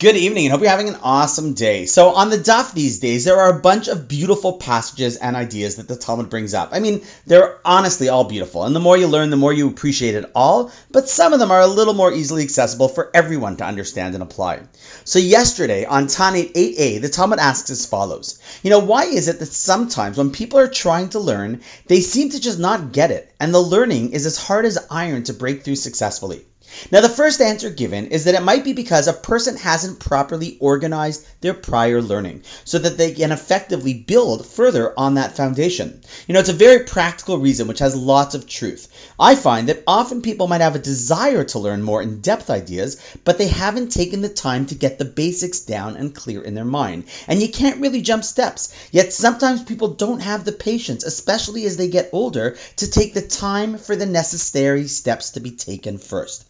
Good evening and hope you're having an awesome day. So, on the Daf these days, there are a bunch of beautiful passages and ideas that the Talmud brings up. I mean, they're honestly all beautiful, and the more you learn, the more you appreciate it all, but some of them are a little more easily accessible for everyone to understand and apply. So, yesterday on Taanit 8a, the Talmud asks as follows You know, why is it that sometimes when people are trying to learn, they seem to just not get it, and the learning is as hard as iron to break through successfully? Now, the first answer given is that it might be because a person hasn't properly organized their prior learning so that they can effectively build further on that foundation. You know, it's a very practical reason which has lots of truth. I find that often people might have a desire to learn more in depth ideas, but they haven't taken the time to get the basics down and clear in their mind. And you can't really jump steps. Yet sometimes people don't have the patience, especially as they get older, to take the time for the necessary steps to be taken first.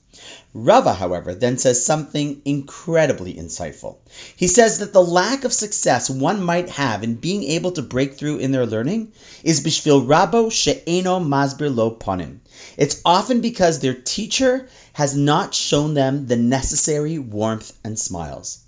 Rava, however, then says something incredibly insightful. He says that the lack of success one might have in being able to break through in their learning is bishvil rabo she'eno masbir lo ponim. It's often because their teacher has not shown them the necessary warmth and smiles.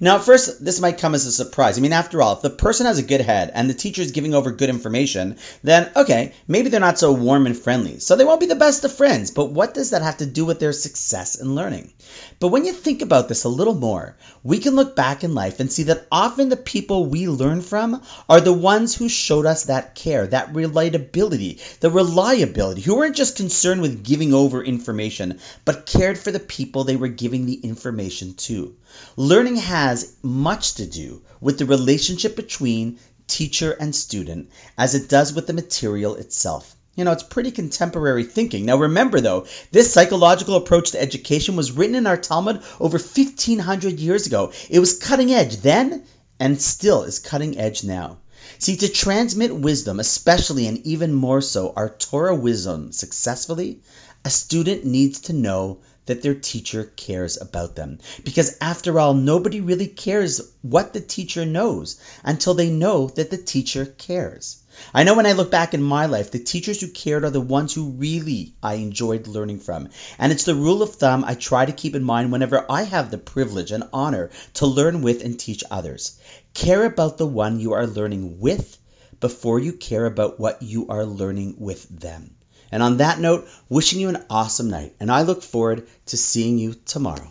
Now, at first, this might come as a surprise. I mean, after all, if the person has a good head and the teacher is giving over good information, then okay, maybe they're not so warm and friendly. So they won't be the best of friends. But what does that have to do with their success in learning? But when you think about this a little more, we can look back in life and see that often the people we learn from are the ones who showed us that care, that relatability, the reliability, who weren't just concerned with giving over information, but cared for the people they were giving the information to. Learning has much to do with the relationship between teacher and student as it does with the material itself. You know, it's pretty contemporary thinking. Now, remember though, this psychological approach to education was written in our Talmud over 1500 years ago. It was cutting edge then and still is cutting edge now. See, to transmit wisdom, especially and even more so our Torah wisdom successfully, a student needs to know that their teacher cares about them. Because after all, nobody really cares what the teacher knows until they know that the teacher cares. I know when I look back in my life, the teachers who cared are the ones who really I enjoyed learning from. And it's the rule of thumb I try to keep in mind whenever I have the privilege and honor to learn with and teach others. Care about the one you are learning with before you care about what you are learning with them. And on that note, wishing you an awesome night, and I look forward to seeing you tomorrow.